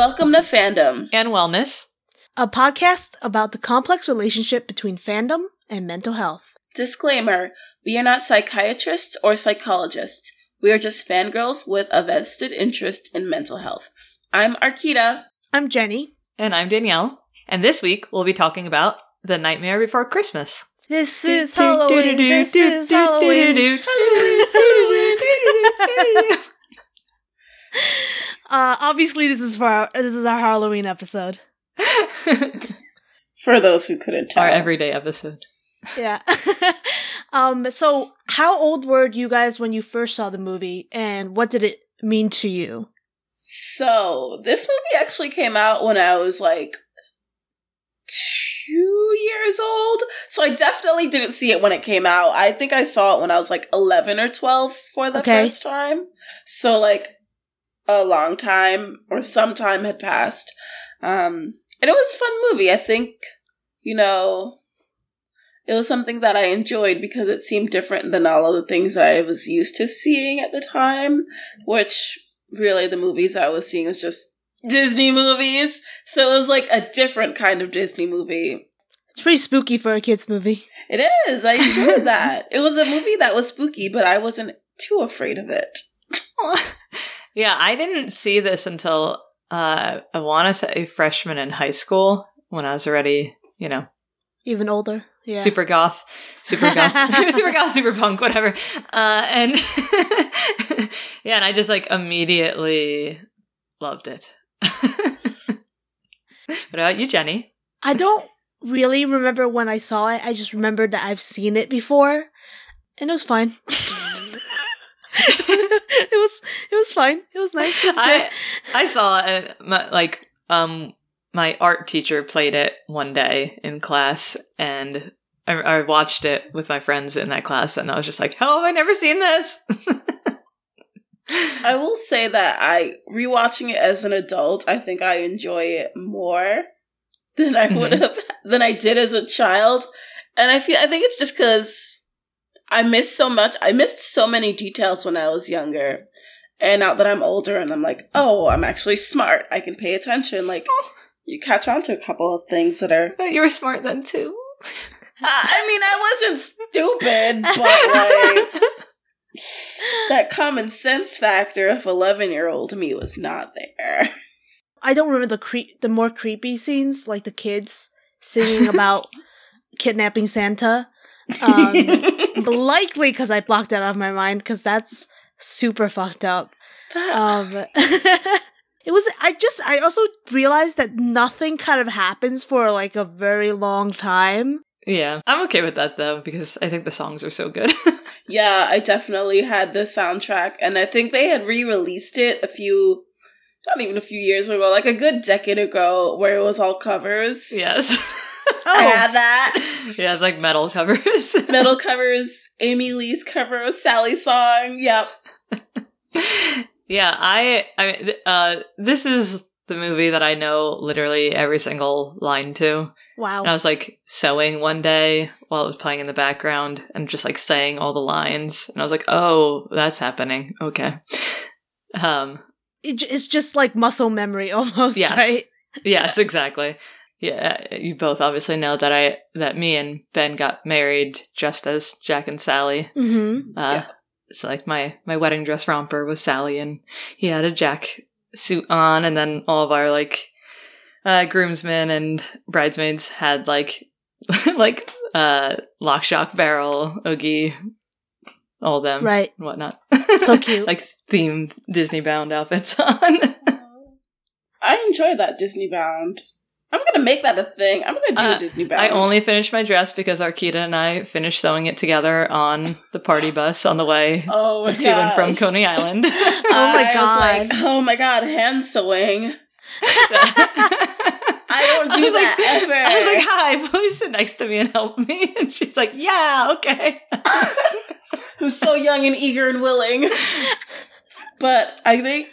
Welcome to Fandom. and wellness. a podcast about the complex relationship between fandom and mental health. Disclaimer We are not psychiatrists or psychologists. We are just fangirls with a vested interest in mental health. I'm Arkita. I'm Jenny. And I'm Danielle. And this week we'll be talking about The Nightmare Before Christmas. This is Halloween. This is Halloween. Uh, obviously, this is for our, this is our Halloween episode. For those who couldn't tell. Our everyday episode. Yeah. um. So, how old were you guys when you first saw the movie, and what did it mean to you? So, this movie actually came out when I was like two years old. So, I definitely didn't see it when it came out. I think I saw it when I was like 11 or 12 for the Okay. first time. So, like, a long time or some time had passed. Um, and it was a fun movie. I think, you know, it was something that I enjoyed because it seemed different than all of the things that I was used to seeing at the time, which really the movies I was seeing was just Disney movies. So it was like a different kind of Disney movie. It's pretty spooky for a kids movie. It is. I enjoyed that. It was a movie that was spooky, but I wasn't too afraid of it. yeah, I didn't see this until uh, I want to say a freshman in high school when I was already, you know, Even older. Yeah. super goth, super goth, super goth, super punk, whatever. Uh, and yeah, and I just like immediately loved it. what about you, Jenny? I don't really remember when I saw it. I just remembered that I've seen it before, and it was fine. it was it was fine. It was nice. It was. I I saw it my, like um my art teacher played it one day in class and I, I watched it with my friends in that class and I was just like, how have I never seen this? I will say that I rewatching it as an adult, I think I enjoy it more than I would have than I did as a child. And I feel I think it's just cuz I missed so much. I missed so many details when I was younger. And now that I'm older and I'm like, "Oh, I'm actually smart. I can pay attention." Like you catch on to a couple of things that are but you were smart then too. I mean, I wasn't stupid, but like that common sense factor of 11 year old me was not there. I don't remember the cre- the more creepy scenes, like the kids singing about kidnapping Santa. Um, but likely because I blocked that out of my mind because that's super fucked up. Um, it was. I just. I also realized that nothing kind of happens for like a very long time. Yeah, I'm okay with that though because I think the songs are so good. yeah, I definitely had the soundtrack, and I think they had re released it a few, not even a few years ago, like a good decade ago, where it was all covers. yes. I had that. yeah, it's like metal covers. Metal covers, Amy Lee's cover of Sally's song. Yep. yeah, I I uh this is the movie that I know literally every single line to. Wow. And I was like sewing one day while it was playing in the background and just like saying all the lines. And I was like, oh, that's happening. Okay. Um, it's just like muscle memory almost, Yes. right? yes, exactly. Yeah, you both obviously know that I that me and Ben got married just as Jack and Sally. Mm-hmm. Uh, Yeah. It's like my my wedding dress romper was Sally, and he had a Jack suit on, and then all of our like uh, groomsmen and bridesmaids had like like uh, lock, shock, barrel, oogie, all them, Right. and whatnot. So cute. like themed Disney bound outfits on. I enjoy that Disney Bound. I'm gonna make that a thing. I'm gonna do Uh, a Disney Bound. I only finished my dress because Arkita and I finished sewing it together on the party bus on the way oh my to and from. Coney Island. Oh my I was like, God. oh my god, hand sewing. I don't do was that like, ever. I was like, "Hi, please sit next to me and help me." And she's like, "Yeah, okay." Who's so young and eager and willing. But I think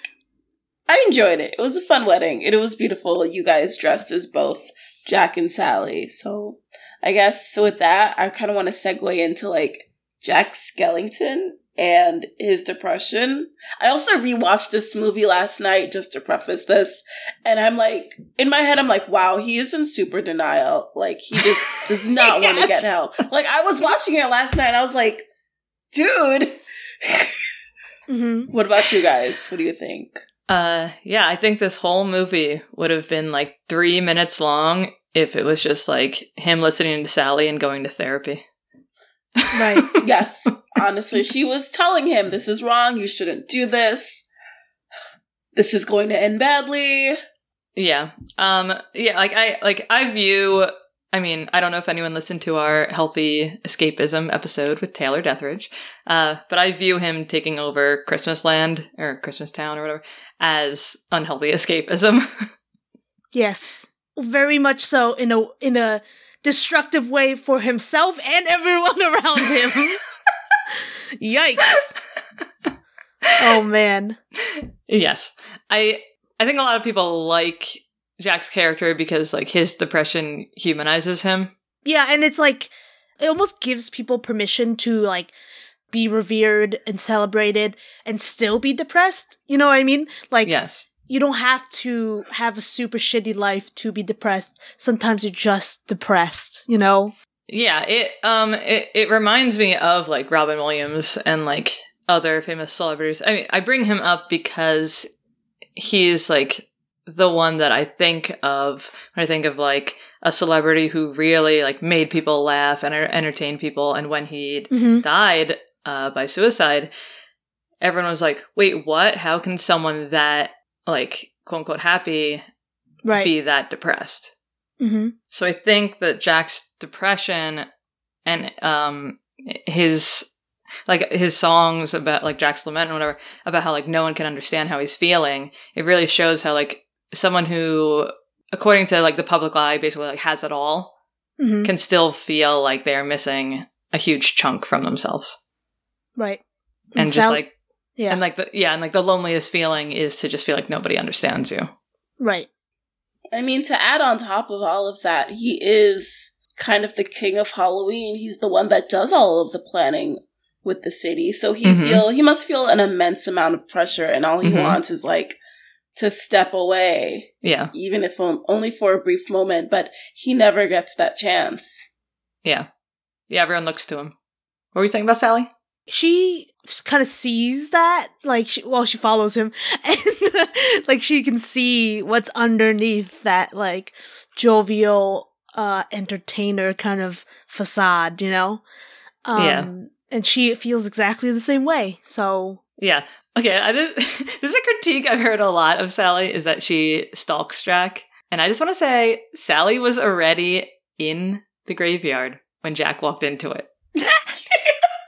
I enjoyed it. It was a fun wedding. It was beautiful. You guys dressed as both Jack and Sally. So I guess with that, I kind of want to segue into like Jack Skellington and his depression. I also rewatched this movie last night just to preface this, and I'm like, in my head, I'm like, wow, he is in super denial. Like, he just does not want to get help. Like, I was watching it last night, and I was like, dude. hmm what about you guys? What do you think? Uh, yeah, I think this whole movie would have been like three minutes long if it was just like him listening to Sally and going to therapy. Right. Yes, honestly, she was telling him, this is wrong, you shouldn't do this. This is going to end badly. Yeah. Um yeah, like I like I view I mean, I don't know if anyone listened to our healthy escapism episode with Taylor Deathridge, uh, but I view him taking over Christmas Land or Christmas Town or whatever as unhealthy escapism. Yes. Very much so in a in a destructive way for himself and everyone around him. Yikes. Oh man. yes. I I think a lot of people like Jack's character because like his depression humanizes him. Yeah, and it's like it almost gives people permission to like be revered and celebrated and still be depressed. You know what I mean? Like yes. you don't have to have a super shitty life to be depressed. Sometimes you're just depressed, you know? Yeah, it um it, it reminds me of like Robin Williams and like other famous celebrities. I mean, I bring him up because he's like the one that I think of when I think of like a celebrity who really like made people laugh and entertain people and when he Mm-hmm. died uh by suicide, everyone was like, "Wait, what? How can someone that like quote unquote happy Right. be that depressed?" mm-hmm. So I think that Jack's depression and um his like his songs about like Jack's lament and whatever about how like no one can understand how he's feeling. It really shows how like someone who according to like the public eye basically like has it all Mm-hmm. can still feel like they're missing a huge chunk from themselves. Right. And just Sal- like yeah. and like the yeah, and like the loneliest feeling is to just feel like nobody understands you. right. I mean, to add on top of all of that, he is kind of the king of Halloween. He's the one that does all of the planning with the city. So he Mhm. feel he must feel an immense amount of pressure and all he Mhm. wants is like to step away, Yeah. even if only for a brief moment, but he never gets that chance. Yeah. Yeah, everyone looks to him. What were you talking about Sally? She kind of sees that, like, she, well, she follows him, and like she can see what's underneath that, like, jovial, uh, entertainer kind of facade, you know? Um, Yeah. And she feels exactly the same way. So, Yeah. Okay. I did, this is a critique I've heard a lot of Sally is that she stalks Jack. And I just want to say Sally was already in the graveyard when Jack walked into it.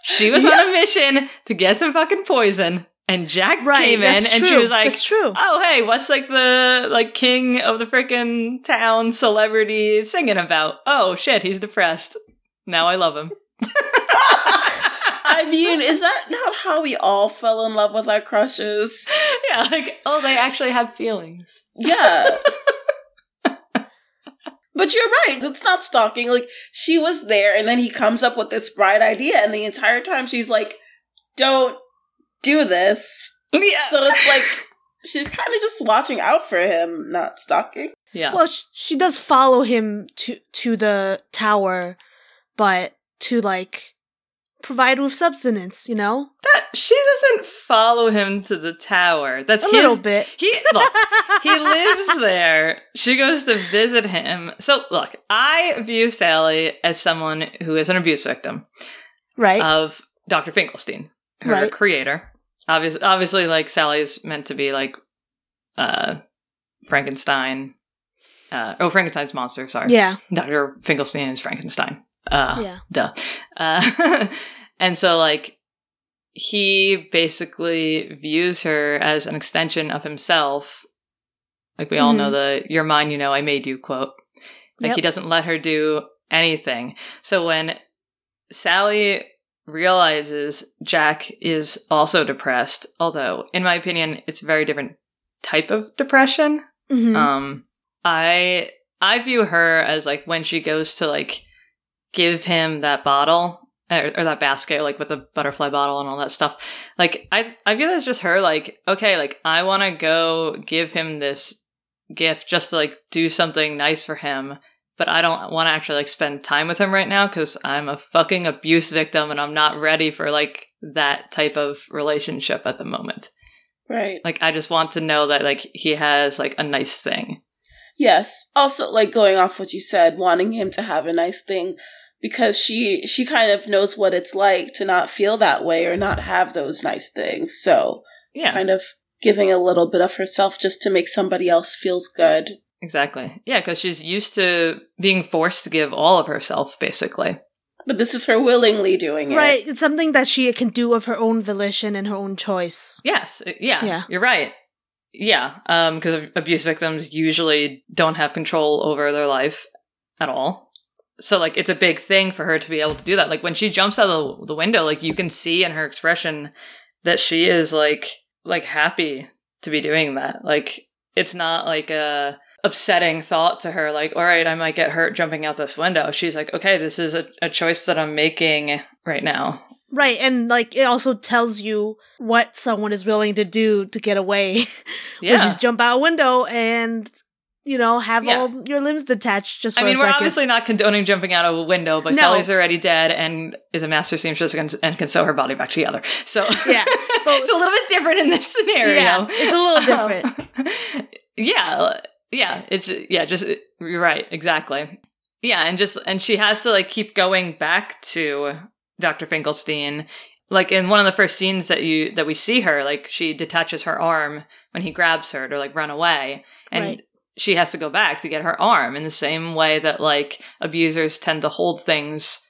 She was on a mission to get some fucking poison. And Jack right. came in and she was like, that's true. Oh, hey, what's like the like king of the freaking town celebrity singing about? Oh shit, he's depressed. Now I love him. I mean, is that not how we all fell in love with our crushes? yeah, like oh, they actually have feelings. Yeah. But you're right. It's not stalking. Like she was there, and then he comes up with this bright idea, and the entire time she's like, "Don't do this." Yeah. So it's like she's kind of just watching out for him, not stalking. yeah. Well, sh- she does follow him to to the tower, but to like provide with substance, you know, that she doesn't follow him to the tower. That's a his, little bit. He look, he lives there. She goes to visit him. So look, I view Sally as someone who is an abuse victim. right? of Dr. Finkelstein, her Right. creator. Obviously, obviously, like Sally's meant to be like uh, Frankenstein. Uh, oh, Frankenstein's monster. Sorry, yeah, Dr. Finkelstein is Frankenstein. Uh, yeah, Duh. Uh, and so, like, he basically views her as an extension of himself. Like we all know the "You're mine, you know, I made you" quote. Like Yep. he doesn't let her do anything. So when Sally realizes Jack is also depressed, although in my opinion it's a very different type of depression. Mhm. Um I I view her as like when she goes to like give him that bottle or, or that basket, like with the butterfly bottle and all that stuff. Like I, I feel it's just her. Like, okay, like I want to go give him this gift just to like do something nice for him, but I don't want to actually like spend time with him right now because I'm a fucking abuse victim and I'm not ready for like that type of relationship at the moment. Right. Like I just want to know that like he has like a nice thing. Yes. Also, like going off what you said, wanting him to have a nice thing because she she kind of knows what it's like to not feel that way or not have those nice things. So Yeah. kind of giving a little bit of herself just to make somebody else feels good. Exactly. Yeah, because she's used to being forced to give all of herself, basically. But this is her willingly doing it. Right. It's something that she can do of her own volition and her own choice. Yes. uh, Yeah. Yeah. You're right. Yeah. Um, because abuse victims usually don't have control over their life at all. So like it's a big thing for her to be able to do that. Like when she jumps out of the, the window, like you can see in her expression that she is like like happy to be doing that. Like it's not like a upsetting thought to her like all right i might get hurt jumping out this window she's like okay this is a, a choice that i'm making right now Right. And like it also tells you what someone is willing to do to get away. Which yeah is jump out a window and you know, have Yeah. all your limbs detached just for I mean, we're second. obviously not condoning jumping out of a window, but No. Sally's already dead and is a master seamstress and and can sew her body back together. So Yeah. it's a little bit different in this scenario. Yeah, it's a little different. Um, yeah, yeah, it's yeah, just you're right, exactly. Yeah, and just and she has to like keep going back to Dr. Finkelstein. Like in one of the first scenes that you that we see her, like she detaches her arm when he grabs her to like run away, and Right. She has to go back to get her arm in the same way that like abusers tend to hold things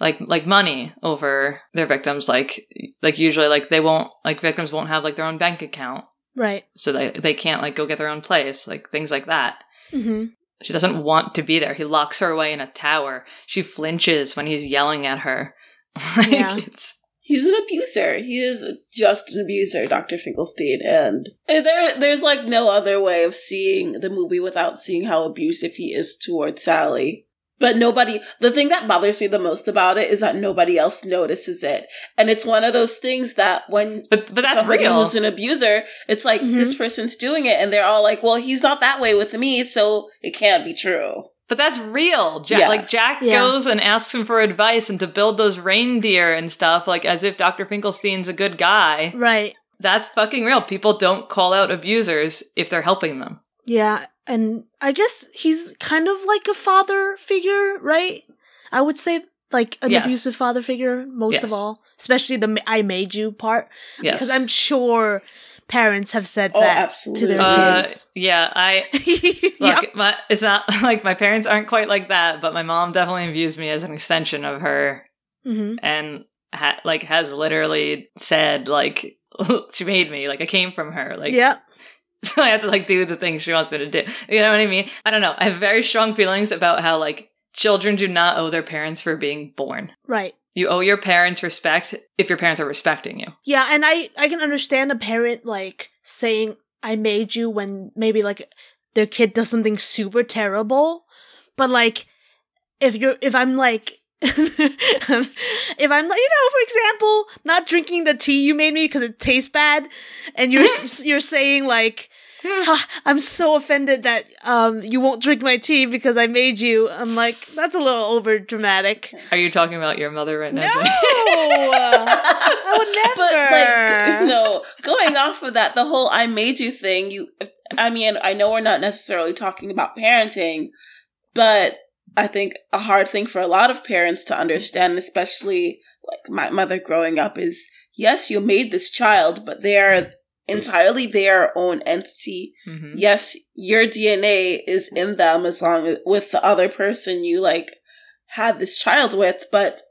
like like money over their victims. Like like usually like they won't like victims won't have like their own bank account. Right. so they they can't like go get their own place like things like that. Hmm she doesn't want to be there. He locks her away in a tower. She flinches when he's yelling at her. Like, Yeah. it's He's an abuser. He is just an abuser, Dr. Finkelstein. And there, there's like no other way of seeing the movie without seeing how abusive he is towards Sally. But nobody, the thing that bothers me the most about it is that nobody else notices it. And it's one of those things that when but but that's somebody real who's an abuser, it's like Mhm. this person's doing it and they're all like, well, he's not that way with me, so it can't be true. But that's real. Jack, Yeah. Like Jack Yeah. goes and asks him for advice and to build those reindeer and stuff, like as if Dr. Finkelstein's a good guy. Right. That's fucking real. People don't call out abusers if they're helping them. Yeah. And I guess he's kind of like a father figure, right? I would say like an Yes. abusive father figure most of all, especially the "I made you" part, Yes. because I'm sure parents have said Oh, that absolutely. to their uh, kids. yeah, I Yep. look. My, it's not like my parents aren't quite like that, but my mom definitely views me as an extension of her, hmm and ha- like has literally said like she made me, like I came from her, like yeah. so I have to like do the things she wants me to do. You know what I mean? I don't know. I have very strong feelings about how like children do not owe their parents for being born. Right. You owe your parents respect if your parents are respecting you. Yeah, and I I can understand a parent like saying I made you when maybe like their kid does something super terrible, but like if you're if I'm like if I'm like you know for example not drinking the tea you made me because it tastes bad and you're you're saying like "Ha, I'm so offended that um you won't drink my tea because I made you I'm like that's a little over dramatic Are you talking about your mother right now? no I would never But like, no, going off of that, the whole "I made you" thing. You, I mean, I know we're not necessarily talking about parenting, but I think a hard thing for a lot of parents to understand, especially like my mother growing up, is yes, you made this child, but they are entirely their own entity. Mhm. Yes, your DNA is in them as long as with the other person you like had this child with, but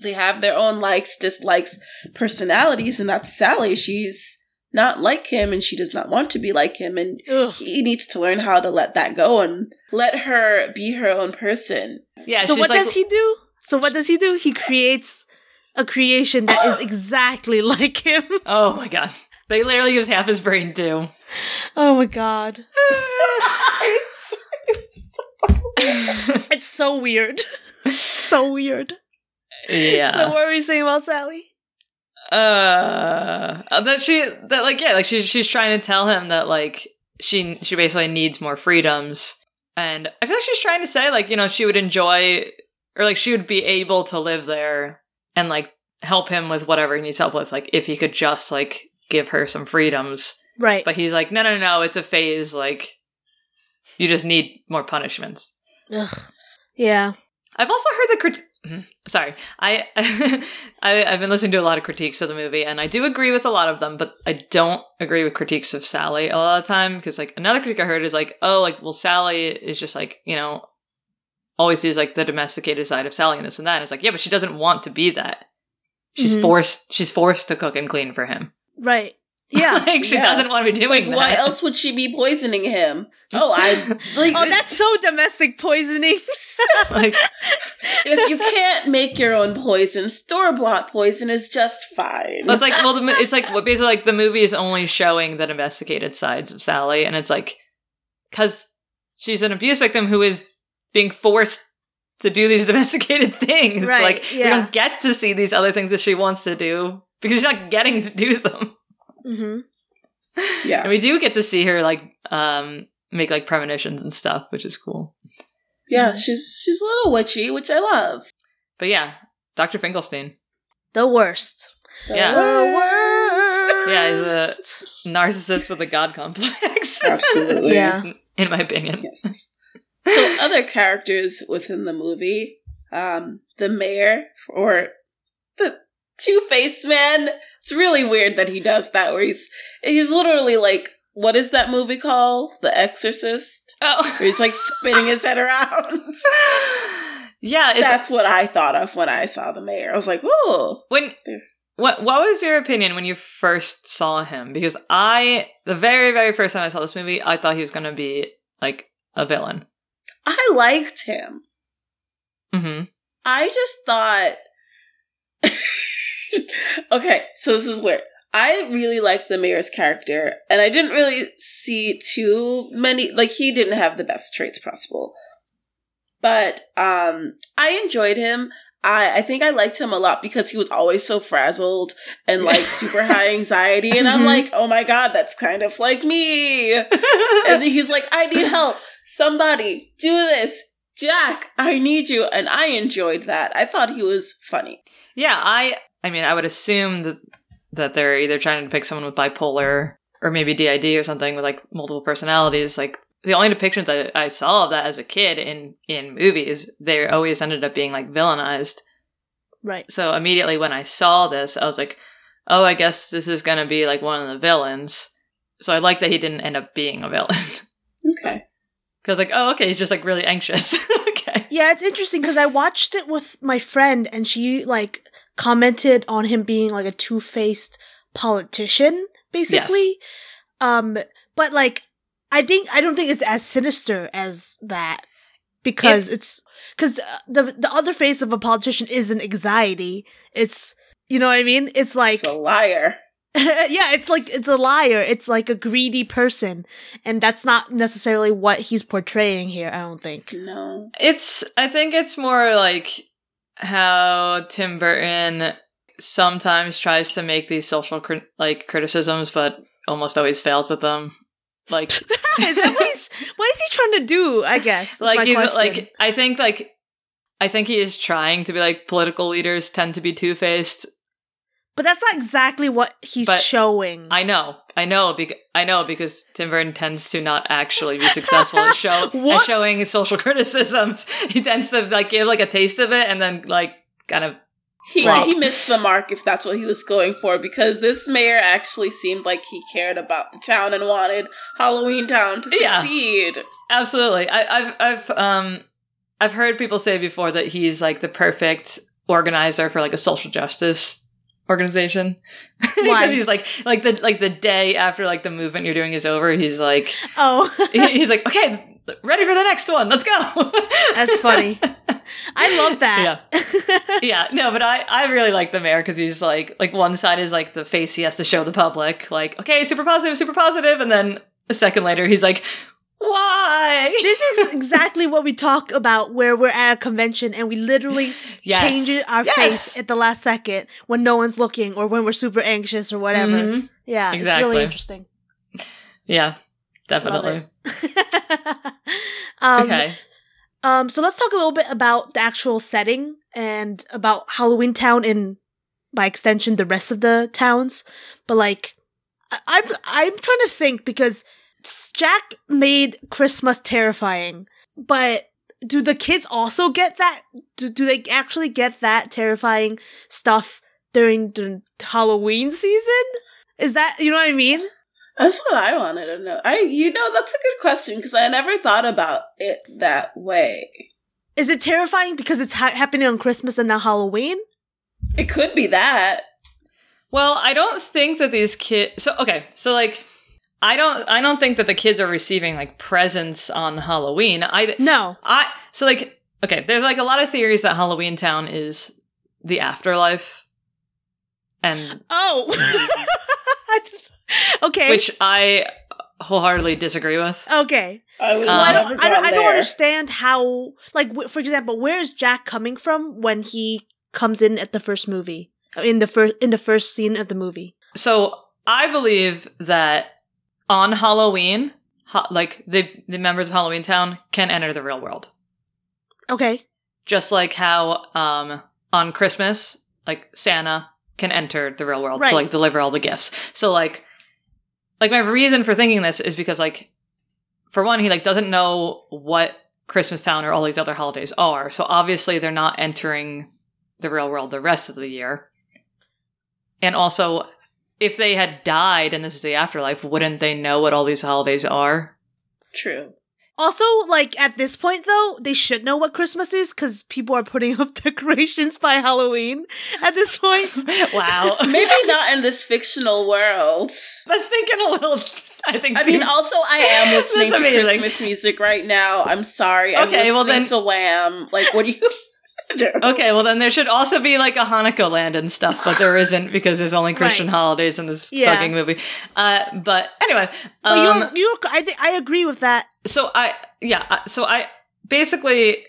they have their own likes, dislikes, personalities, and that's Sally. She's not like him and she does not want to be like him and Ugh. he needs to learn how to let that go and let her be her own person. Yeah. so what like, does he do? So what does he do? He creates a creation that is exactly like him. Oh my god. They literally use half his brain too. Oh my god. It's- it's so- It's so weird. so weird. yeah. So what were you saying about Sally? uh that she that like yeah like she's she's trying to tell him that like she she basically needs more freedoms and i feel like she's trying to say like you know she would enjoy or like she would be able to live there and like help him with whatever he needs help with like if he could just like give her some freedoms Right. but he's like no no no it's a phase like you just need more punishments Ugh. Yeah. I've also heard the crit- Mhm. Sorry, I, I I've been listening to a lot of critiques of the movie, and I do agree with a lot of them, but I don't agree with critiques of Sally a lot of the time because like another critique I heard is like, oh, like well, Sally is just like you know always sees like the domesticated side of Sally and this and that. And it's like yeah, but she doesn't want to be that. She's Mhm. forced. She's forced to cook and clean for him. Right. Yeah. like she Yeah. doesn't want to be doing that. Why else would she be poisoning him? Oh, I like. oh, that's so domestic poisoning. like if you can't make your own poison, store bought poison is just fine. But it's like, well, the, mo- it's like well, basically like the movie is only showing the domesticated sides of Sally, and it's like because she's an abuse victim who is being forced to do these domesticated things. Right, Like we don't get to see these other things that she wants to do because she's not getting to do them. hmm yeah, And we do get to see her like um make like premonitions and stuff, which is cool. yeah. She's she's a little witchy, which I love. But yeah, Dr. Finkelstein, The worst. Yeah. The worst. Yeah, he's a- narcissist with a god complex. Absolutely. Yeah. in my opinion. Yes. So other characters within the movie, um, the mayor or the two faced man. It's really weird that he does that where he's he's literally like what is that movie called? The Exorcist? Oh, Where he's like spinning his head around. yeah, That's what I thought of when I saw the mayor. I was like, oh when what what was your opinion when you first saw him? Because I the very very first time I saw this movie, I thought he was going to be like a villain. I liked him. hmm I just thought Okay, so this is weird. I really liked the mayor's character, and I didn't really see too many like he didn't have the best traits possible. But um I enjoyed him. I, I think I liked him a lot because he was always so frazzled and like super high anxiety. And I'm Mhm. like, oh my God, that's kind of like me. And he's like, I need help. Somebody do this. Jack, I need you. And I enjoyed that. I thought he was funny. yeah, I I mean, I would assume that that they're either trying to depict someone with bipolar or maybe DID or something with like multiple personalities. Like the only depictions I, I saw of that as a kid in in movies, they always ended up being like villainized. Right. So immediately when I saw this, I was like, oh, I guess this is going to be like one of the villains. So I like that he didn't end up being a villain. Okay. Because like, oh, okay, he's just like really anxious. okay. Yeah, it's interesting because I watched it with my friend and she like commented on him being like a two-faced politician, basically. Um, but like I think I don't think it's as sinister as that because it's because the the other face of a politician isn't anxiety. It's you know what I mean. It's like He's a liar. yeah, it's like it's a liar. It's like a greedy person, and that's not necessarily what he's portraying here. I don't think. No. It's, I think it's more like how Tim Burton sometimes tries to make these social cri- like criticisms, but almost always fails at them. Like, is that what he's? What is he trying to do? I guess. like, like, I think like, I think he is trying to be like political leaders tend to be two faced. But that's not exactly what he's But showing. I know, I know, because I know because Tim Burton tends to not actually be successful at show at showing social criticisms. He tends to like give like a taste of it and then like kind of He, Right. he missed the mark if that's what he was going for because this mayor actually seemed like he cared about the town and wanted Halloween Town to Yeah. succeed. Absolutely. I, I've I've um I've heard people say before that he's like the perfect organizer for like a social justice organization. Why? Because he's like like the like the day after like the movement you're doing is over, he's like oh, he- he's like okay, ready for the next one. Let's go. That's funny. I love that. yeah, no, but I I really like the mayor because he's like like one side is like the face he has to show the public, like okay, super positive, super positive, and then a second later he's like, Why? This is exactly what we talk about where we're at a convention and we literally Yes. change our Yes. face at the last second when no one's looking or when we're super anxious or whatever. Mhm. Yeah, it's Exactly. really interesting. Yeah, definitely. um, okay. Um, so let's talk a little bit about the actual setting and about Halloween Town and by extension the rest of the towns. But like, I- I'm I'm trying to think because Jack made Christmas terrifying, but do the kids also get that? Do do they actually get that terrifying stuff during the Halloween season? Is that you know what I mean? That's what I wanted to know. I, you know, that's a good question because I never thought about it that way. Is it terrifying because it's ha- happening on Christmas and not Halloween? It could be that. Well, I don't think that these kids. So okay, so like, I don't. I don't think that the kids are receiving like presents on Halloween. I. No. I. So like, okay, there's like a lot of theories that Halloween Town is the afterlife, and Oh. okay. which I wholeheartedly disagree with. okay. I Um, Well, I don't. I don't, I don't understand how. Like, for example, where is Jack coming from when he comes in at the first movie? In the first in the first scene of the movie. So I believe that on Halloween, ha- like the the members of Halloween Town can enter the real world. Okay. just like how um on Christmas, like Santa can enter the real world Right. to like deliver all the gifts. So like like my reason for thinking this is because like for one, he like doesn't know what Christmas Town or all these other holidays are. So obviously they're not entering the real world the rest of the year. And also if they had died and this is the afterlife, wouldn't they know what all these holidays are? True. Also, like at this point though, they should know what Christmas is because people are putting up decorations by Halloween at this point. wow. Maybe not in this fictional world. That's thinking a little. I think. I mean, also, I am listening to amazing. Christmas music right now. I'm sorry. I'm Okay, well then- to Wham. Like, what do you do? okay, well then there should also be like a Hanukkah land and stuff, but there isn't because there's only Christian Right. holidays in this Yeah. fucking movie. Uh, but anyway, um, you're, you're, I I agree with that. so I yeah, so I basically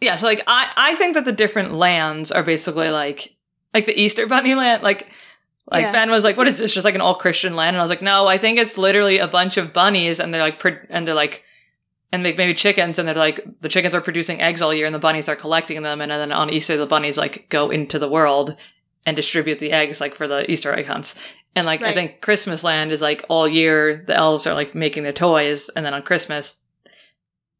yeah, so like I I think that the different lands are basically like like the Easter Bunny land, like. Like Yeah. Ben was like, "What is this? Just like an all Christian land?" And I was like, "No, I think it's literally a bunch of bunnies, and they're like, and they're like, and make maybe chickens, and they're like, the chickens are producing eggs all year, and the bunnies are collecting them, and then on Easter, the bunnies like go into the world and distribute the eggs, like for the Easter egg hunts. And like, I think Christmas land is like all year, the elves are like making the toys, and then on Christmas,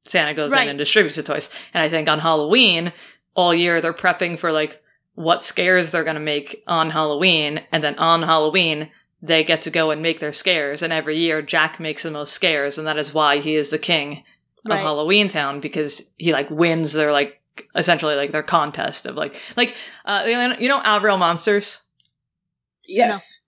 Santa goes Right. in and distributes the toys. And I think on Halloween, all year they're prepping for like what scares they're going to make on Halloween. And then on Halloween, they get to go and make their scares. And every year, Jack makes the most scares. And that is why he is the king of Halloween Town because he like wins their like essentially like their contest of like, like, uh, you know- you know, Avril Monsters? Yes.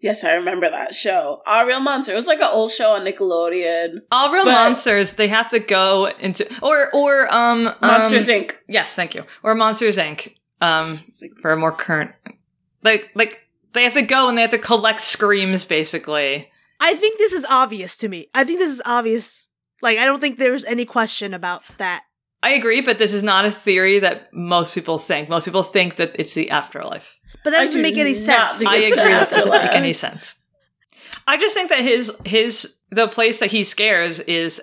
Yes, I remember that show. Our Real Monster. It was like an old show on Nickelodeon. Avril But- Monsters, they have to go into, or, or, um, Monsters um, Inc. Yes, thank you. Or Monsters Inc. Um, for a more current like like they have to go and they have to collect screams basically I think this is obvious to me. I think this is obvious. Like, I don't think there's any question about that. i agree but this is not a theory that most people think. Most people think that it's the afterlife. But that doesn't make any sense. i it's the agree that doesn't make any sense. I just think that his his the place that he scares is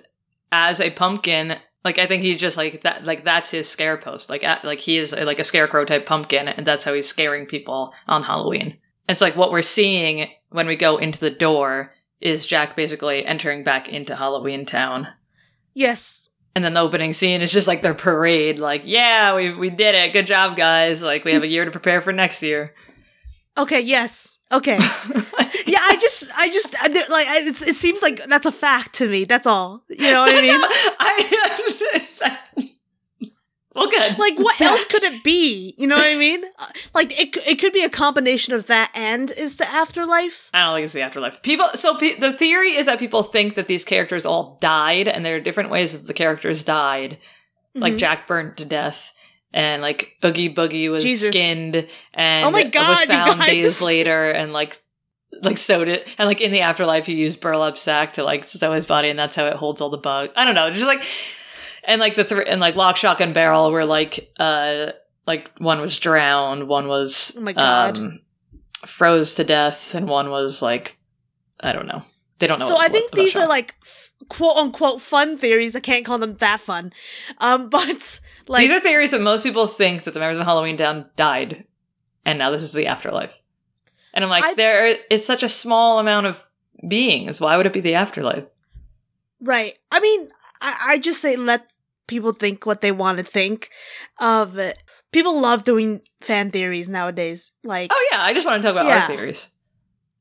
as a pumpkin. Like i think he's just like that like that's his scare post. Like at, like he is a, like a scarecrow type pumpkin and that's how he's scaring people on halloween. It's like what we're seeing when we go into the door is jack basically entering back into halloween town yes. and then the opening scene is just like their parade like yeah we, we did it good job guys like we have a year to prepare for next year Okay, yes. Okay. yeah, I just, I just, I, like, it's, it seems like that's a fact to me. That's all. You know what I mean? I, well, good. like, what else could it be? You know what I mean? Uh, Like, it, it could be a combination of that and is the afterlife. I don't think it's the afterlife. People. So pe- the theory is that people think that these characters all died, and there are different ways that the characters died. Like Mhm. Jack burnt to death, and like Oogie Boogie was Jesus. skinned, and Oh my God, was found days later, and like like sewed it, and like in the afterlife, he used burlap sack to like sew his body, and that's how it holds all the bugs. I don't know, just like and like the three and like lock, shock, and barrel were like uh like one was drowned, one was Oh my God. um, froze to death, and one was like I don't know. They don't know. so what- I think what- these are like quote unquote fun theories. I can't call them that fun. Um, but like these are theories that most people think that the members of Halloween Town died, and now this is the afterlife. And I'm like, I- there it's such a small amount of beings. Why would it be the afterlife? right. I mean, I, I just say let people think what they want to think. Um, people love doing fan theories nowadays. Like, Oh yeah, I just want to talk about Yeah. our theories.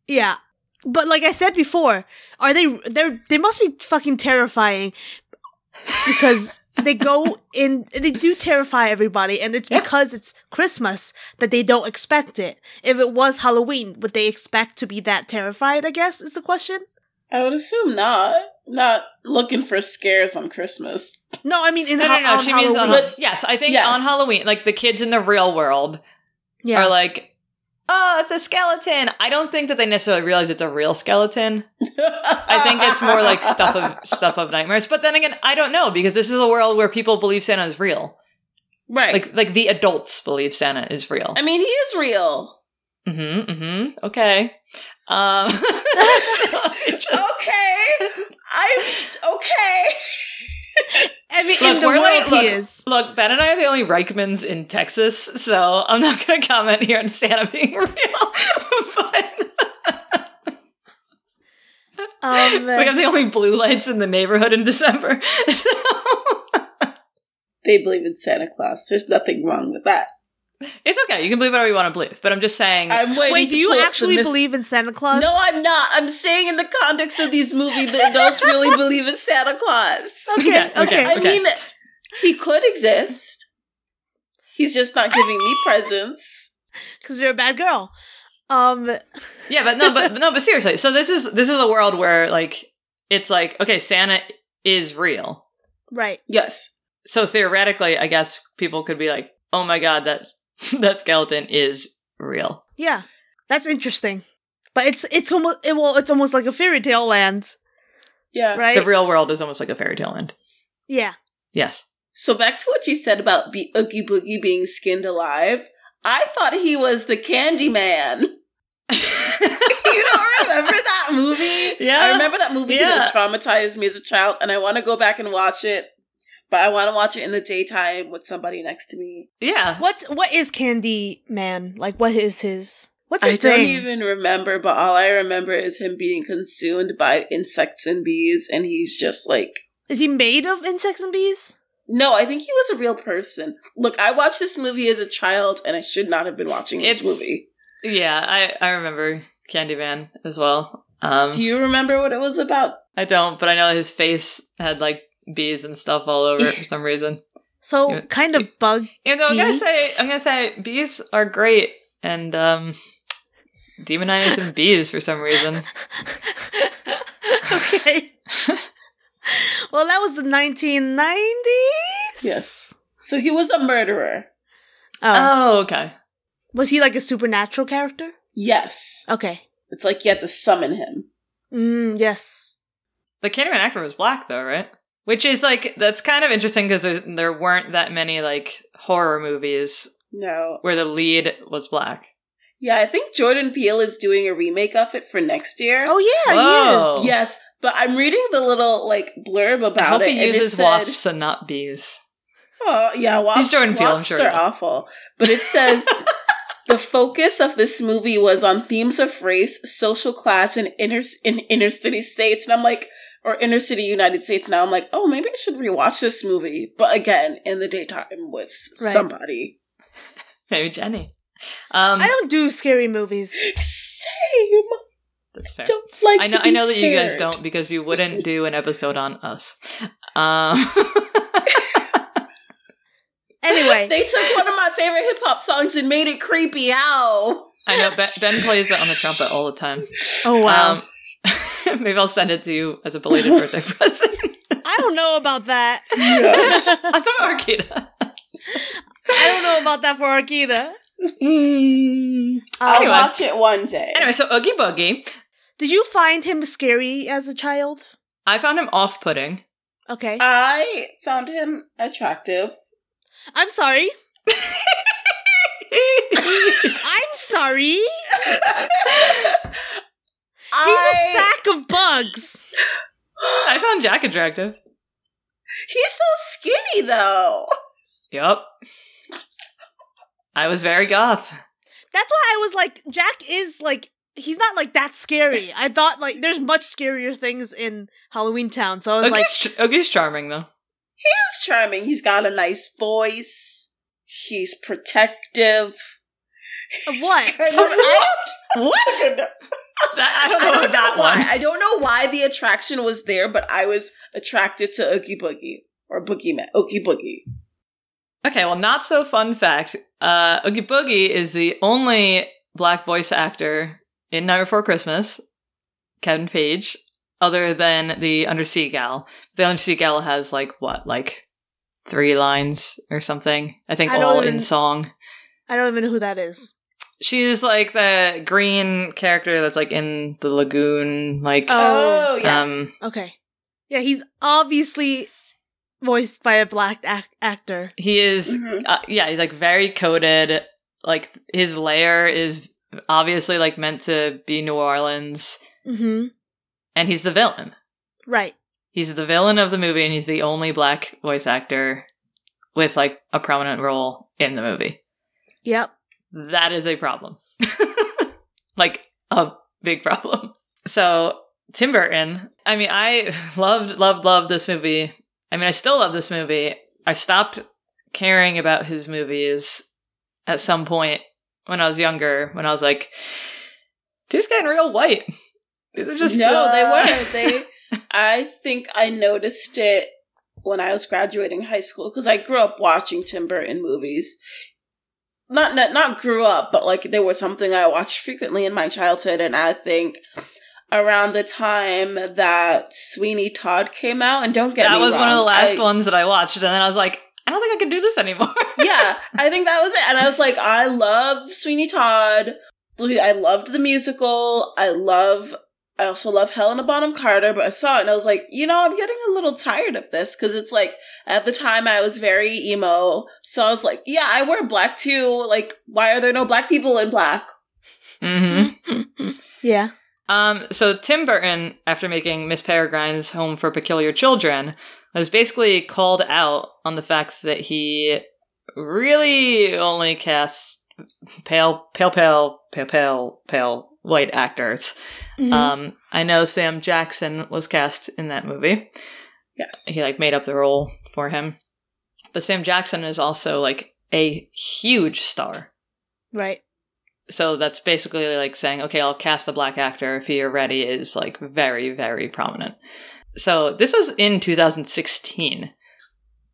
yeah. But like I said before, are they? They they must be fucking terrifying because they go in. They do terrify everybody, and it's Yeah. because it's Christmas that they don't expect it. If it was Halloween, would they expect to be that terrified? I guess is the question. I would assume not. Not looking for scares on Christmas. No, I mean in No, ha- no, no. on She means on. But- yes, I think Yes. on Halloween, like the kids in the real world yeah. are like, "Oh, it's a skeleton." I don't think that they necessarily realize it's a real skeleton. I think it's more like stuff of stuff of nightmares. But then again, I don't know because this is a world where people believe Santa is real. right. Like like the adults believe Santa is real. I mean, he is real. Mm-hmm. Mm-hmm. Okay. Um. just- Okay, I'm okay. I mean, Look, in the world like- he look- is. Look, Ben and I are the only Reichmans in Texas, so I'm not going to comment here on Santa being real. but Um, we have the only blue lights in the neighborhood in December. So They believe in Santa Claus. There's nothing wrong with that. It's okay. You can believe whatever you want to believe, but I'm just saying. I'm waiting. wait, do you pull up the actually myth- believe in Santa Claus? No, I'm not. I'm saying in the context of these movies, the adults really believe in Santa Claus. Okay, Okay, okay. okay. I mean, he could exist. He's just not giving me presents. because you're a bad girl. Um, yeah, but no, but no, but seriously. So this is this is a world where like it's like okay, Santa is real. right. Yes. So theoretically, I guess people could be like, "Oh my god, that that skeleton is real." Yeah, that's interesting. But it's it's almost it, well, it's almost like a fairy tale land, Yeah. right? The real world is almost like a fairy tale end. yeah. Yes. So back to what you said about Be- Oogie Boogie being skinned alive. I thought he was the Candy Man. you don't remember that movie? Yeah. I remember that movie because Yeah. it traumatized me as a child, and I want to go back and watch it. But I want to watch it in the daytime with somebody next to me. yeah. What's what is Candy Man like? What is his? What's his I his don't even remember, but all I remember is him being consumed by insects and bees, and he's just like Is he made of insects and bees? No, I think he was a real person. Look, I watched this movie as a child, and I should not have been watching this It's- movie. Yeah, I, I remember Candyman as well. Um, Do you remember what it was about? I don't, but I know his face had like bees and stuff all over it for some reason. So Yeah. kind of bug. Even though I'm gonna say, I'm gonna say bees are great, and um, demonizing bees for some reason. okay. well, that was the 1990s. Yes. So he was a murderer. Oh. Oh, okay. was he like a supernatural character? Yes. Okay. It's like you had to summon him. Mm, yes. The Candyman actor was black, though, right? Which is like that's kind of interesting because there weren't that many like horror movies No. where the lead was black. Yeah, I think Jordan Peele is doing a remake of it for next year. Oh yeah, Whoa. he is. Yes, but I'm reading the little like blurb about I hope it. he and it uses said- wasps and not bees. Oh yeah, wasps, Jordan Peele, I'm wasps sure, are awful. But it says the focus of this movie was on themes of race, social class, and inner in inner city states. And I'm like, or inner city United States. Now I'm like, oh, maybe I should rewatch this movie. But again, in the daytime with Right. somebody. Maybe Jenny. Um, I don't do scary movies. Same. that's fair. Don't like. I to know. I know that you guys don't because you wouldn't do an episode on us. Um, Anyway, They took one of my favorite hip hop songs and made it creepy. How? I know ben, ben plays it on the trumpet all the time. oh wow. Um, maybe I'll send it to you as a belated birthday present. I don't know about that. Yes. I'm talking about Arkita. I don't know about that for Arkita. Mm. I'll Anyway. watch it one day. Anyway, so Oogie Boogie, Did you find him scary as a child? I found him off-putting. Okay. I found him attractive. I'm sorry. I'm sorry. He's a sack of bugs. I found Jack attractive. He's so skinny though. Yup. I was very goth. That's why I was like, Jack is like, he's not like that scary. I thought like there's much scarier things in Halloween Town. So I was like, Oogie's, ch- Oogie's charming though. He's charming. He's got a nice voice. He's protective. Of what? Kind of- I, What? I don't know. That, I don't I know don't that why. one. I don't know why the attraction was there, but I was attracted to Oogie Boogie or Boogie Man. Oogie Boogie. Okay, well, not so fun fact. Uh, Oogie Boogie is the only black voice actor in Night Before Christmas, Kevin Page, other than the Undersea Gal. The Undersea Gal has like what, like three lines or something? I think I all even- in song. I don't even know who that is. She's like the green character that's like in the lagoon, like Oh, yes. um, Okay. Yeah, he's obviously voiced by a black ac- actor. he is Mhm. uh, yeah, he's like very coded. Like his lair is obviously like meant to be New Orleans, Mm-hmm. and he's the villain. Right. He's the villain of the movie, and he's the only black voice actor with like a prominent role in the movie. Yep. That is a problem, like a big problem. So Tim Burton. I mean, I loved, loved, loved this movie. I mean, I still love this movie. I stopped caring about his movies at some point when I was younger. When I was like, these are getting real white. These are just no, uh, they weren't. They. I think I noticed it when I was graduating high school because I grew up watching Tim Burton movies. Not, not not grew up, but like there was something I watched frequently in my childhood, and I think around the time that Sweeney Todd came out, and don't get that was one of the last I- ones that I watched, and then I was like, I don't think I can do this anymore. yeah, I think that was it. And I was like, I love Sweeney Todd. I loved the musical. I love. I also love Helena Bonham Carter, but I saw it and I was like, you know, I'm getting a little tired of this because it's like at the time I was very emo, so I was like, yeah, I wear black too. Like, why are there no black people in black? mm-hmm. Yeah. Um, so Tim Burton, after making Miss Peregrine's Home for Peculiar Children, was basically called out on the fact that he really only casts pale, pale, pale, pale, pale, pale white actors. Mhm. Um, I know Sam Jackson was cast in that movie. Yes, He like made up the role for him. But Sam Jackson is also like a huge star. right. So that's basically like saying, okay, I'll cast a black actor if he already is like very, very prominent. So this was in 2016.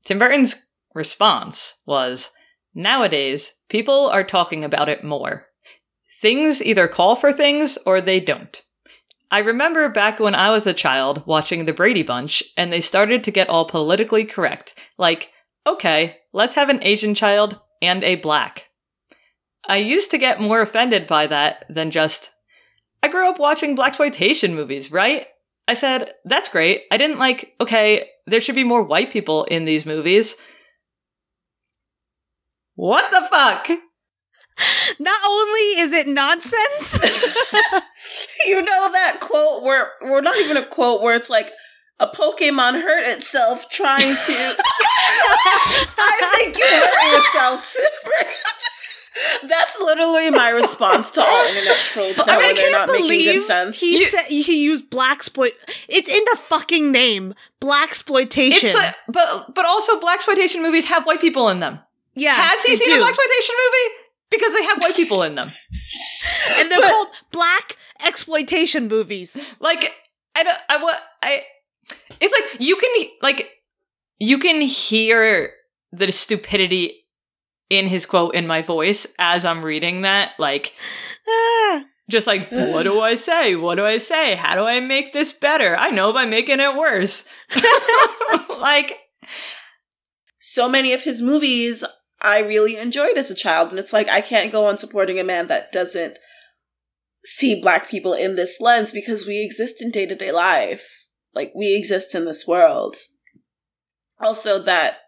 Tim Burton's response was nowadays, people are talking about it more. Things either call for things or they don't. I remember back when I was a child watching The Brady Bunch and they started to get all politically correct. Like, okay, let's have an Asian child and a black. I used to get more offended by that than just, I grew up watching blaxploitation movies, right? I said, that's great. I didn't like, okay, there should be more white people in these movies. What the fuck? Not only is it nonsense, you know that quote where we're not even a quote where it's like a Pokemon hurt itself trying to. I think you hurt yourself. That's literally my response to all internet trolls now I, when they're can't not making good sense. he You- said he used black exploit. It's in the fucking name, black exploitation. Like, but but also blaxploitation movies have white people in them. yeah, Has he they seen do. a blaxploitation movie? Because they have white people in them. and they're called black exploitation movies. Like I don't I what I it's like you can like you can hear the stupidity in his quote in my voice as I'm reading that like just like what do I say? What do I say? How do I make this better? I know by making it worse. like so many of his movies I really enjoyed as a child. And it's like, I can't go on supporting a man that doesn't see black people in this lens because we exist in day to day life. Like, we exist in this world. Also, that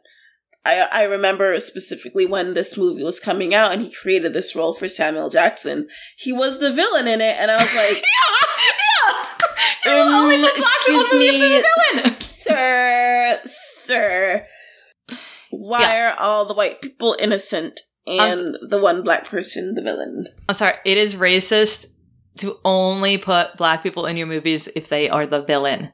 I, I remember specifically when this movie was coming out and he created this role for Samuel Jackson. He was the villain in it, and I was like, yeah, yeah. um, only put black people in the movie for the villain. sir, sir. Why Yeah. are all the white people innocent and the one black person the villain? I'm sorry. It is racist to only put black people in your movies if they are the villain.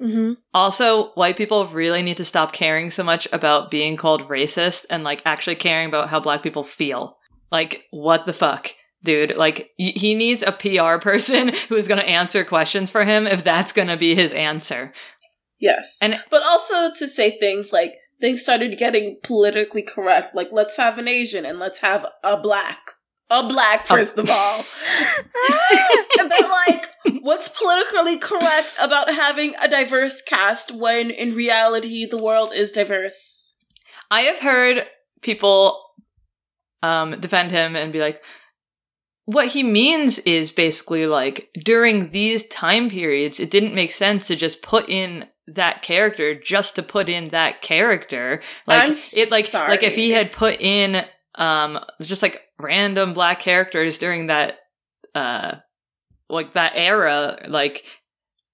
hmm Also, white people really need to stop caring so much about being called racist and like actually caring about how black people feel. Like, what the fuck? Dude, like, y- he needs a PR person who's gonna answer questions for him if that's gonna be his answer. Yes. And- but also to say things like things started getting politically correct, like let's have an Asian and let's have a black. A black, first of all. and then like, what's politically correct about having a diverse cast when in reality the world is diverse? I have heard people um, defend him and be like, what he means is basically like during these time periods, it didn't make sense to just put in that character just to put in that character. Like I'm it, like sorry. like if he had put in um just like random black characters during that uh like that era, like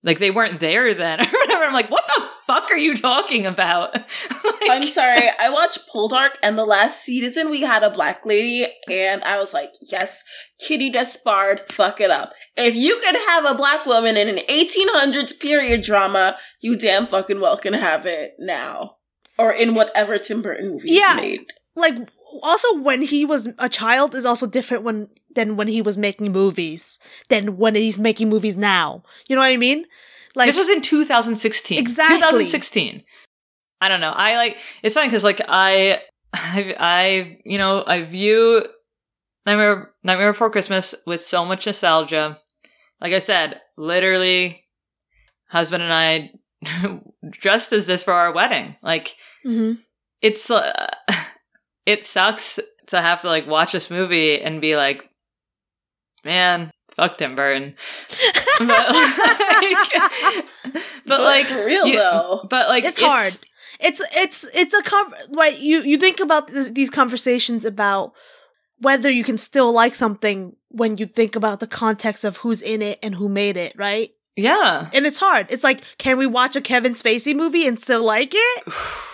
like they weren't there then or whatever. I'm like, what the fuck are you talking about? Like- I'm sorry. I watched Poldark, and the last season we had a black lady, and I was like, yes, Kitty Despard, fuck it up. If you could have a black woman in an 1800s period drama, you damn fucking well can have it now. Or in whatever Tim Burton movie Yeah. made. Like also when he was a child is also different when than when he was making movies than when he's making movies now. You know what I mean? Like this was in 2016. Exactly. 2016. I don't know. I like it's funny because like I, I, I, you know, I view Nightmare Nightmare Before Christmas with so much nostalgia. Like I said, literally, husband and I dressed as this for our wedding. Like Mhm. it's, uh, it sucks to have to like watch this movie and be like, man, fuck Tim Burton. but like, but like real you- though. but like It's hard. it's it's it's a con- right you you think about this, these conversations about whether you can still like something when you think about the context of who's in it and who made it right Yeah. and it's hard it's like can we watch a kevin spacey movie and still like it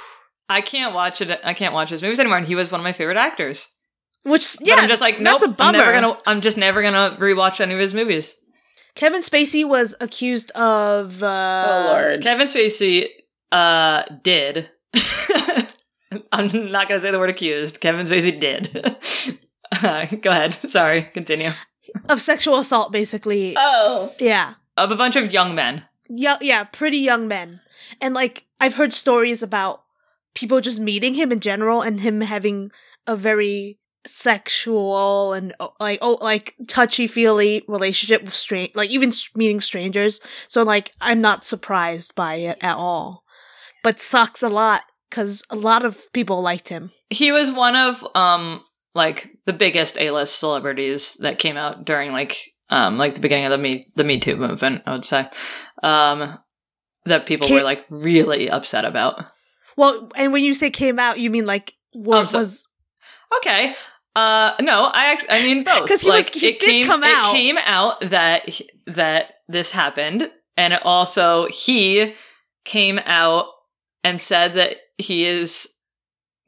I can't watch it. I can't watch his movies anymore. And he was one of my favorite actors. which yeah but I'm just like, nope. that's a bummer I'm never gonna. I'm just never gonna rewatch any of his movies. kevin spacey was accused of uh oh lord. Kevin Spacey uh did. I'm not gonna say the word accused. Kevin Spacey did. Uh, go ahead. Sorry. Continue. of sexual assault basically Oh. yeah Of a bunch of young men. yeah, yeah, pretty young men. And like I've heard stories about people just meeting him in general and him having a very sexual and oh, like oh like touchy feely relationship with strange like even meeting strangers. So like I'm not surprised by it at all. But sucks a lot cuz a lot of people liked him. He was one of um like the biggest A-list celebrities that came out during like um like the beginning of the me the Me Too movement, I would say. Um that people Ca- were like really upset about. Well, and when you say came out, you mean like what Um, so- was Okay. Uh no, I act- I mean both. 'Cause he was- like he it did came come out. it came out that that this happened and it also he came out and said that he is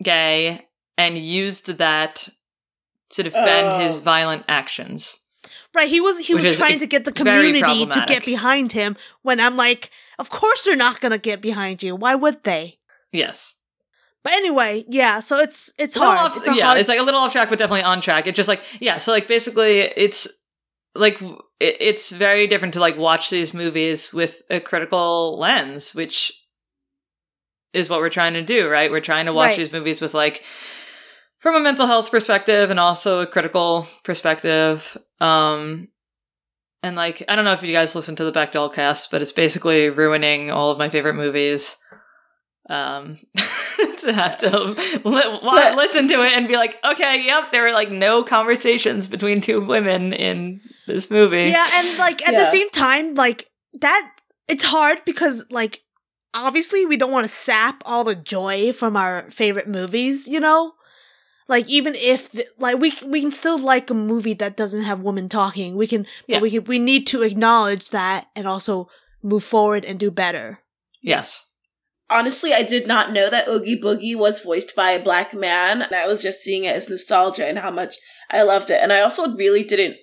gay and used that to defend Oh. his violent actions. Right, he was he was trying to get the community to get behind him when I'm like, of course they're not gonna get behind you. Why would they? Yes. But anyway, yeah, so it's it's hard. off- it's yeah, hard it's like a little off track, but definitely on track. It's just like yeah, so like basically, it's like it, it's very different to like watch these movies with a critical lens, which is what we're trying to do, right? We're trying to watch Right. these movies with like from a mental health perspective and also a critical perspective. Um and like I don't know if you guys listen to the Bechdel cast, but it's basically ruining all of my favorite movies. Um, to have to li- wa- listen to it and be like, okay, yep, there were like no conversations between two women in this movie. Yeah, and like at the same time, like that, it's hard because like obviously we don't want to sap all the joy from our favorite movies, you know. Like even if the, like we we can still like a movie that doesn't have women talking, we can. Yeah. But we can we need to acknowledge that and also move forward and do better. Yes. Honestly, I did not know that Oogie Boogie was voiced by a black man. I was just seeing it as nostalgia and how much I loved it. And I also really didn't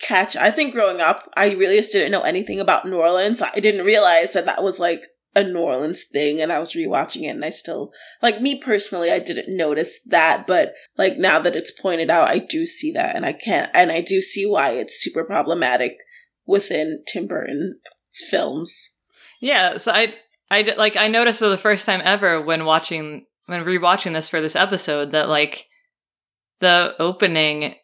catch, I think growing up, I really just didn't know anything about New Orleans. I didn't realize that that was like a New Orleans thing. And I was rewatching it and I still, like me personally, I didn't notice that. But like now that it's pointed out, I do see that. And I can't, and I do see why it's super problematic within Tim Burton's films. Yeah. So I, I did- like I noticed for the first time ever when watching when rewatching this for this episode that like the opening,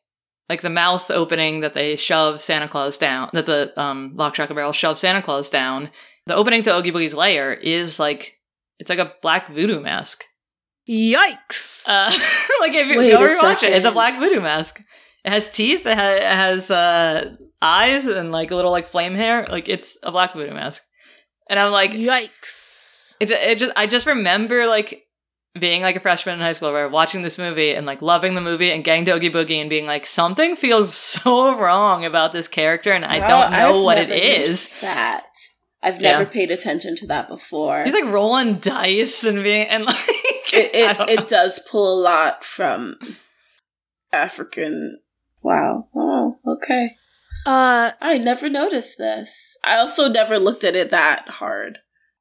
like the mouth opening that they shove Santa Claus down, that the um Lock, Shock, and Barrel shove Santa Claus down. The opening to Oogie Boogie's lair is like it's like a black voodoo mask. Yikes! Uh, like if you Wait go rewatch it, it's a black voodoo mask. It has teeth. It, ha- it has uh, eyes and like a little like flame hair. Like it's a black voodoo mask. And I'm like, Yikes! it, it just I just remember like being like a freshman in high school, where watching this movie and like loving the movie and getting to Oogie Boogie and being like something feels so wrong about this character, and I Wow, don't know I've what it is. That I've Yeah. never paid attention to that before. He's like rolling dice and being and like it it, it does pull a lot from African. Wow. Oh, okay. Uh, I never noticed this. I also never looked at it that hard.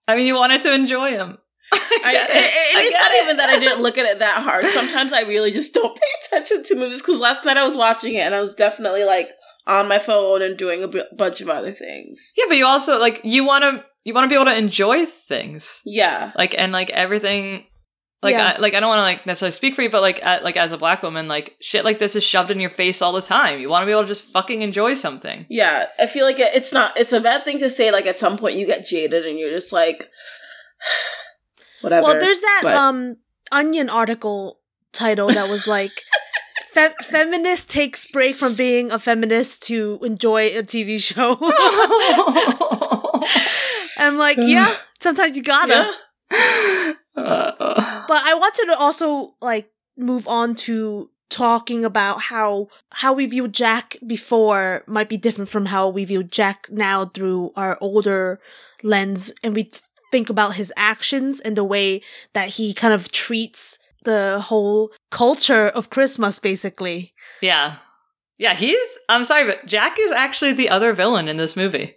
I mean, you wanted to enjoy him. I, it, it. it- I it's not even that I didn't look at it that hard. Sometimes I really just don't pay attention to movies because last night I was watching it and I was definitely like on my phone and doing a b- bunch of other things. Yeah, but you also like you want to you want to be able to enjoy things Yeah. like and like everything. Like Yeah. I, like I don't want to like necessarily speak for you, but like at, like as a black woman, like shit like this is shoved in your face all the time. You want to be able to just fucking enjoy something. Yeah, I feel like it, it's not. It's a bad thing to say. Like at some point, you get jaded and you're just like, whatever. well, there's that but- um Onion article title that was like. Fe- feminist takes break from being a feminist to enjoy a TV show. I'm like, yeah, sometimes you gotta. Yeah. Uh, But I wanted to also like move on to talking about how how we view Jack before might be different from how we view Jack now through our older lens and we think about his actions and the way that he kind of treats the whole culture of Christmas basically. yeah, yeah. He's. I'm sorry, but Jack is actually the other villain in this movie.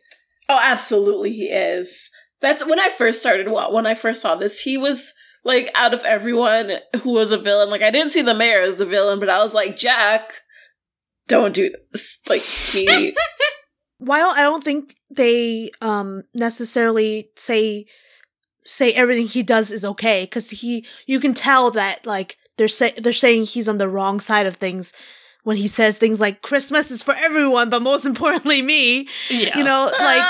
Oh, absolutely, he is. That's when I first started. wa- When I first saw this, he was like out of everyone who was a villain. Like I didn't see the mayor as the villain, but I was like, Jack, don't do this. Like he. while I don't think they um necessarily say say everything he does is okay because he you can tell that like they're say they're saying he's on the wrong side of things when he says things like Christmas is for everyone but most importantly me Yeah, you know like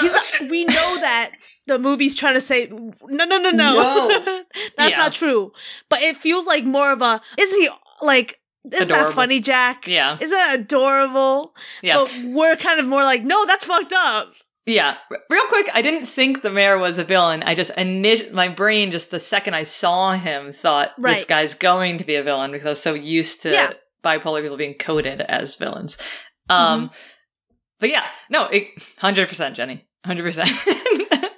he's not, we know that the movie's trying to say no no no no, No. that's Yeah. not true but it feels like more of a isn't he like isn't that funny Jack Yeah, isn't that adorable yeah. but we're kind of more like, no, that's fucked up. Yeah, real quick, I didn't think the mayor was a villain. I just init- my brain just the second I saw him thought this guy's going to be a villain because I was so used to Yeah. bipolar people being coded as villains. Um, but yeah, no, hundred percent, Jenny, hundred percent.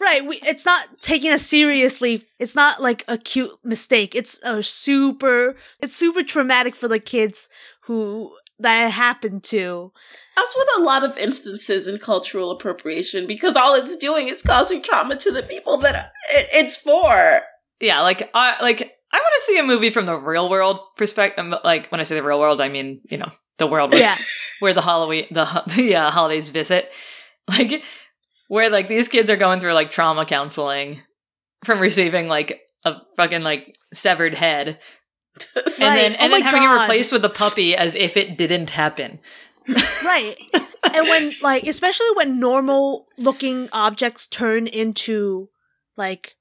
Right. We, it's not taking us seriously. It's not like a cute mistake. It's a super, it's super traumatic for the kids who that happened to. As with a lot of instances in cultural appropriation, because all it's doing is causing trauma to the people that it, it's for. Yeah, like I like I want to see a movie from the real world perspective. Like when I say the real world, I mean you know the world where, Yeah. where the Halloween the the uh, holidays visit, like where like these kids are going through like trauma counseling from receiving like a fucking like severed head, and Right. then Oh and then having God. it replaced with a puppy as if it didn't happen. Right. and when, like, especially when normal looking objects turn into like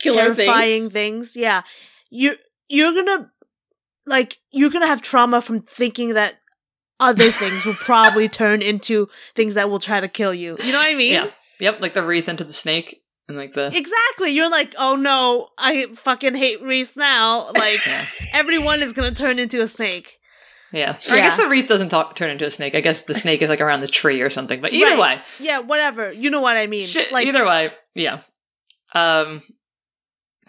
Killer terrifying things. things. Yeah. You're you're gonna like you're gonna have trauma from thinking that other things will probably turn into things that will try to kill you. You know what I mean? Yeah. Yep, like the wreath into the snake and like the Exactly. You're like, oh no, I fucking hate Reese now. Like yeah. everyone is gonna turn into a snake. Yeah. Or I guess the wreath doesn't talk, turn into a snake. I guess the snake is like around the tree or something. But either Right. way, Yeah, whatever. You know what I mean. shit, like either way, yeah. Um,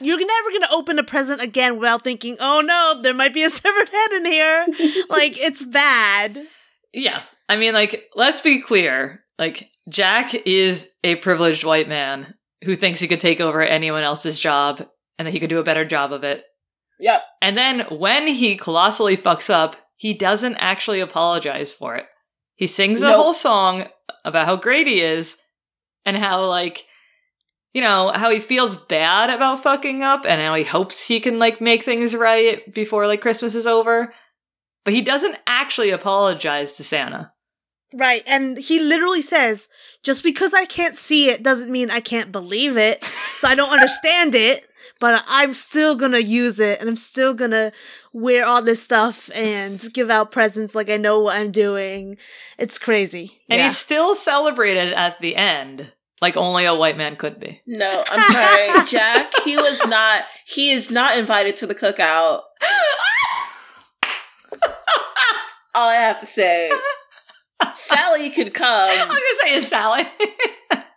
you're never gonna open a present again without thinking, oh no, there might be a severed head in here. like it's bad. yeah. I mean, like, let's be clear. Like, Jack is a privileged white man who thinks he could take over anyone else's job and that he could do a better job of it. Yep. And then when he colossally fucks up, he doesn't actually apologize for it. He sings the Nope. whole song about how great he is and how, like, you know, how he feels bad about fucking up and how he hopes he can, like, make things right before, like, Christmas is over. But he doesn't actually apologize to Santa. Right. And he literally says, just because I can't see it doesn't mean I can't believe it. So I don't understand it, but I'm still gonna use it and I'm still gonna wear all this stuff and give out presents like I know what I'm doing. It's crazy. And yeah. he's still celebrated at the end, like only a white man could be. No, I'm sorry, Jack. He was not. He is not invited to the cookout. All I have to say, Sally could come. I come. was gonna say it's Sally.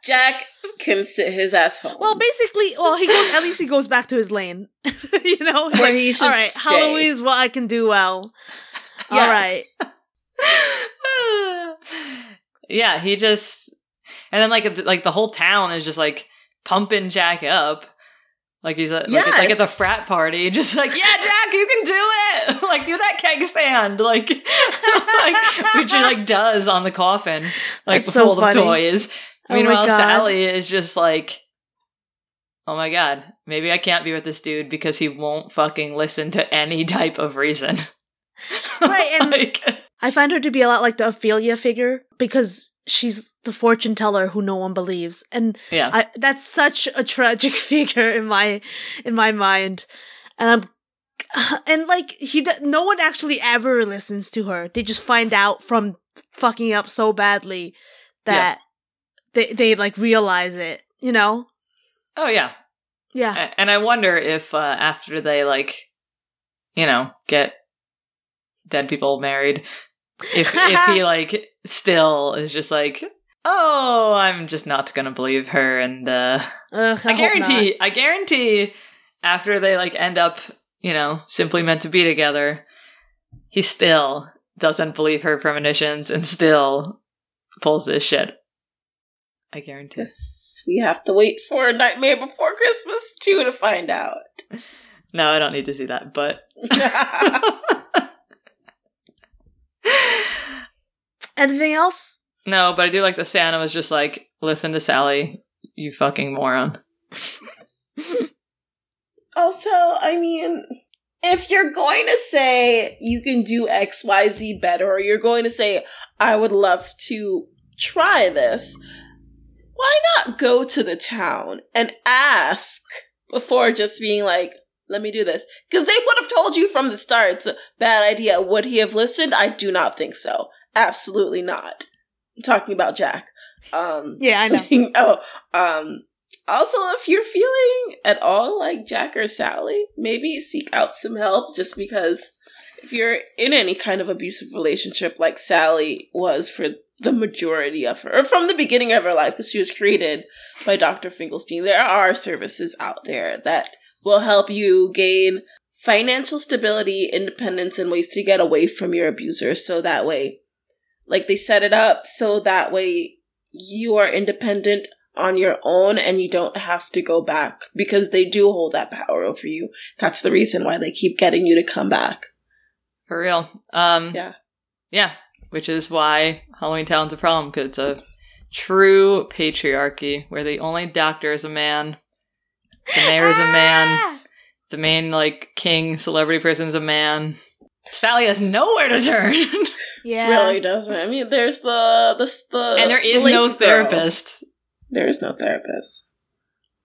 Jack can sit his ass home. Well, basically, well, he goes. At least he goes back to his lane. you know, Where Like, he should All right, stay. Halloween is what I can do well. All right. Yeah, he just and then like like the whole town is just like pumping Jack up. Like he's a, like, it's, like it's a frat party, just like yeah, Jack, you can do it. like do that keg stand, like, like which he like does on the coffin, like That's so of toys. Oh Meanwhile, Sally is just like, oh my god, maybe I can't be with this dude because he won't fucking listen to any type of reason. Right, and- like, I find her to be a lot like the Ophelia figure because she's the fortune teller who no one believes, and yeah, I, that's such a tragic figure in my in my mind. And I'm and like he, no one actually ever listens to her. They just find out from fucking up so badly that they they like realize it. You know? oh yeah, Yeah. And I wonder if uh, after they like, you know, get dead people married, if if he like still is just like, oh, I'm just not gonna believe her, and uh, Ugh, I, hope guarantee, I guarantee, after they like end up, you know, simply meant to be together, he still doesn't believe her premonitions and still pulls this shit. I guarantee. Yes, we have to wait for Nightmare Before Christmas two to find out. No, I don't need to see that, but. not. Anything else? No, but I do like the Santa was just like, listen to Sally, you fucking moron. Also, I mean, if you're going to say you can do XYZ better, or you're going to say, I would love to try this, why not go to the town and ask before just being like, let me do this? Because they would have told you from the start it's a bad idea. Would he have listened? I do not think so. Absolutely not. I'm talking about Jack. Um, Yeah, I know. oh, um, also, if you're feeling at all like Jack or Sally, maybe seek out some help just because if you're in any kind of abusive relationship like Sally was for the majority of her, or from the beginning of her life, because she was created by Dr. Finkelstein, there are services out there that will help you gain financial stability, independence, and ways to get away from your abuser. So that way, like they set it up so that way you are independent on your own and you don't have to go back because they do hold that power over you. That's the reason why they keep getting you to come back. For real. Um, Yeah. Yeah. Which is why Halloween Town's a problem, because it's a true patriarchy where the only doctor is a man, the mayor is a man, Ah! the main, like, king celebrity person is a man. Sally has nowhere to turn. Yeah. Really doesn't. I mean, there's the the, the and there is no lake girl. therapist. There is no therapist.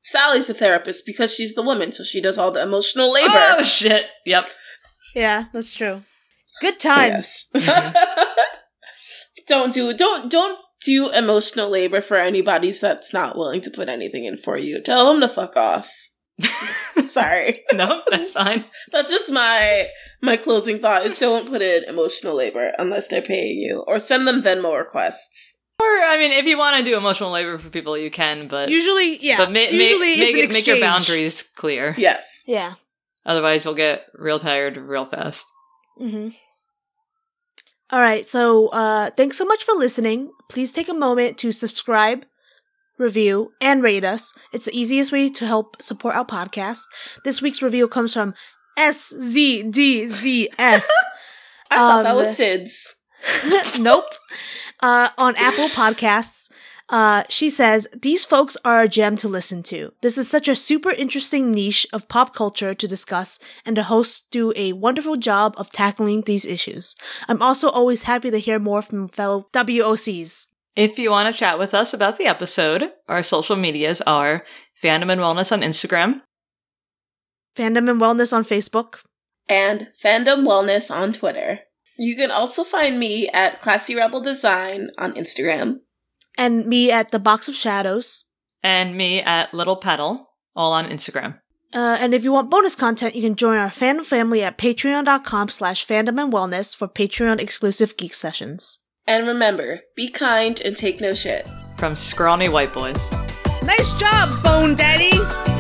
Sally's the therapist because she's the woman, so she does all the emotional labor. Oh shit! Yep. Yeah, that's true. Good times. Yes. don't do don't don't do emotional labor for anybody that's not willing to put anything in for you. Tell them to fuck off. Sorry. no, that's fine. That's just my my closing thought is don't put in emotional labor unless they're paying you. Or send them Venmo requests. Or I mean, if you want to do emotional labor for people, you can. But Usually, yeah. but ma- usually make, make, it, make your boundaries clear. Yes. Yeah. Otherwise, you'll get real tired real fast. Mm-hmm. All right. So, uh, thanks so much for listening. Please take a moment to subscribe, review, and rate us. It's the easiest way to help support our podcast. This week's review comes from SZDZS. I thought that Um, was Sid's. nope. Uh, on Apple Podcasts, uh, she says, These folks are a gem to listen to. This is such a super interesting niche of pop culture to discuss, and the hosts do a wonderful job of tackling these issues. I'm also always happy to hear more from fellow WOCs. If you want to chat with us about the episode, our social medias are Fandom and Wellness on Instagram, Fandom and Wellness on Facebook. And Fandom Wellness on Twitter. You can also find me at Classy Rebel Design on Instagram. And me at The Box of Shadows. and me at Little Petal, all on Instagram. Uh, and if you want bonus content, you can join our fandom family at patreon.com slash fandom and wellness for Patreon exclusive geek sessions. And remember, be kind and take no shit. From Scrawny White Boys. Nice job, Bone Daddy!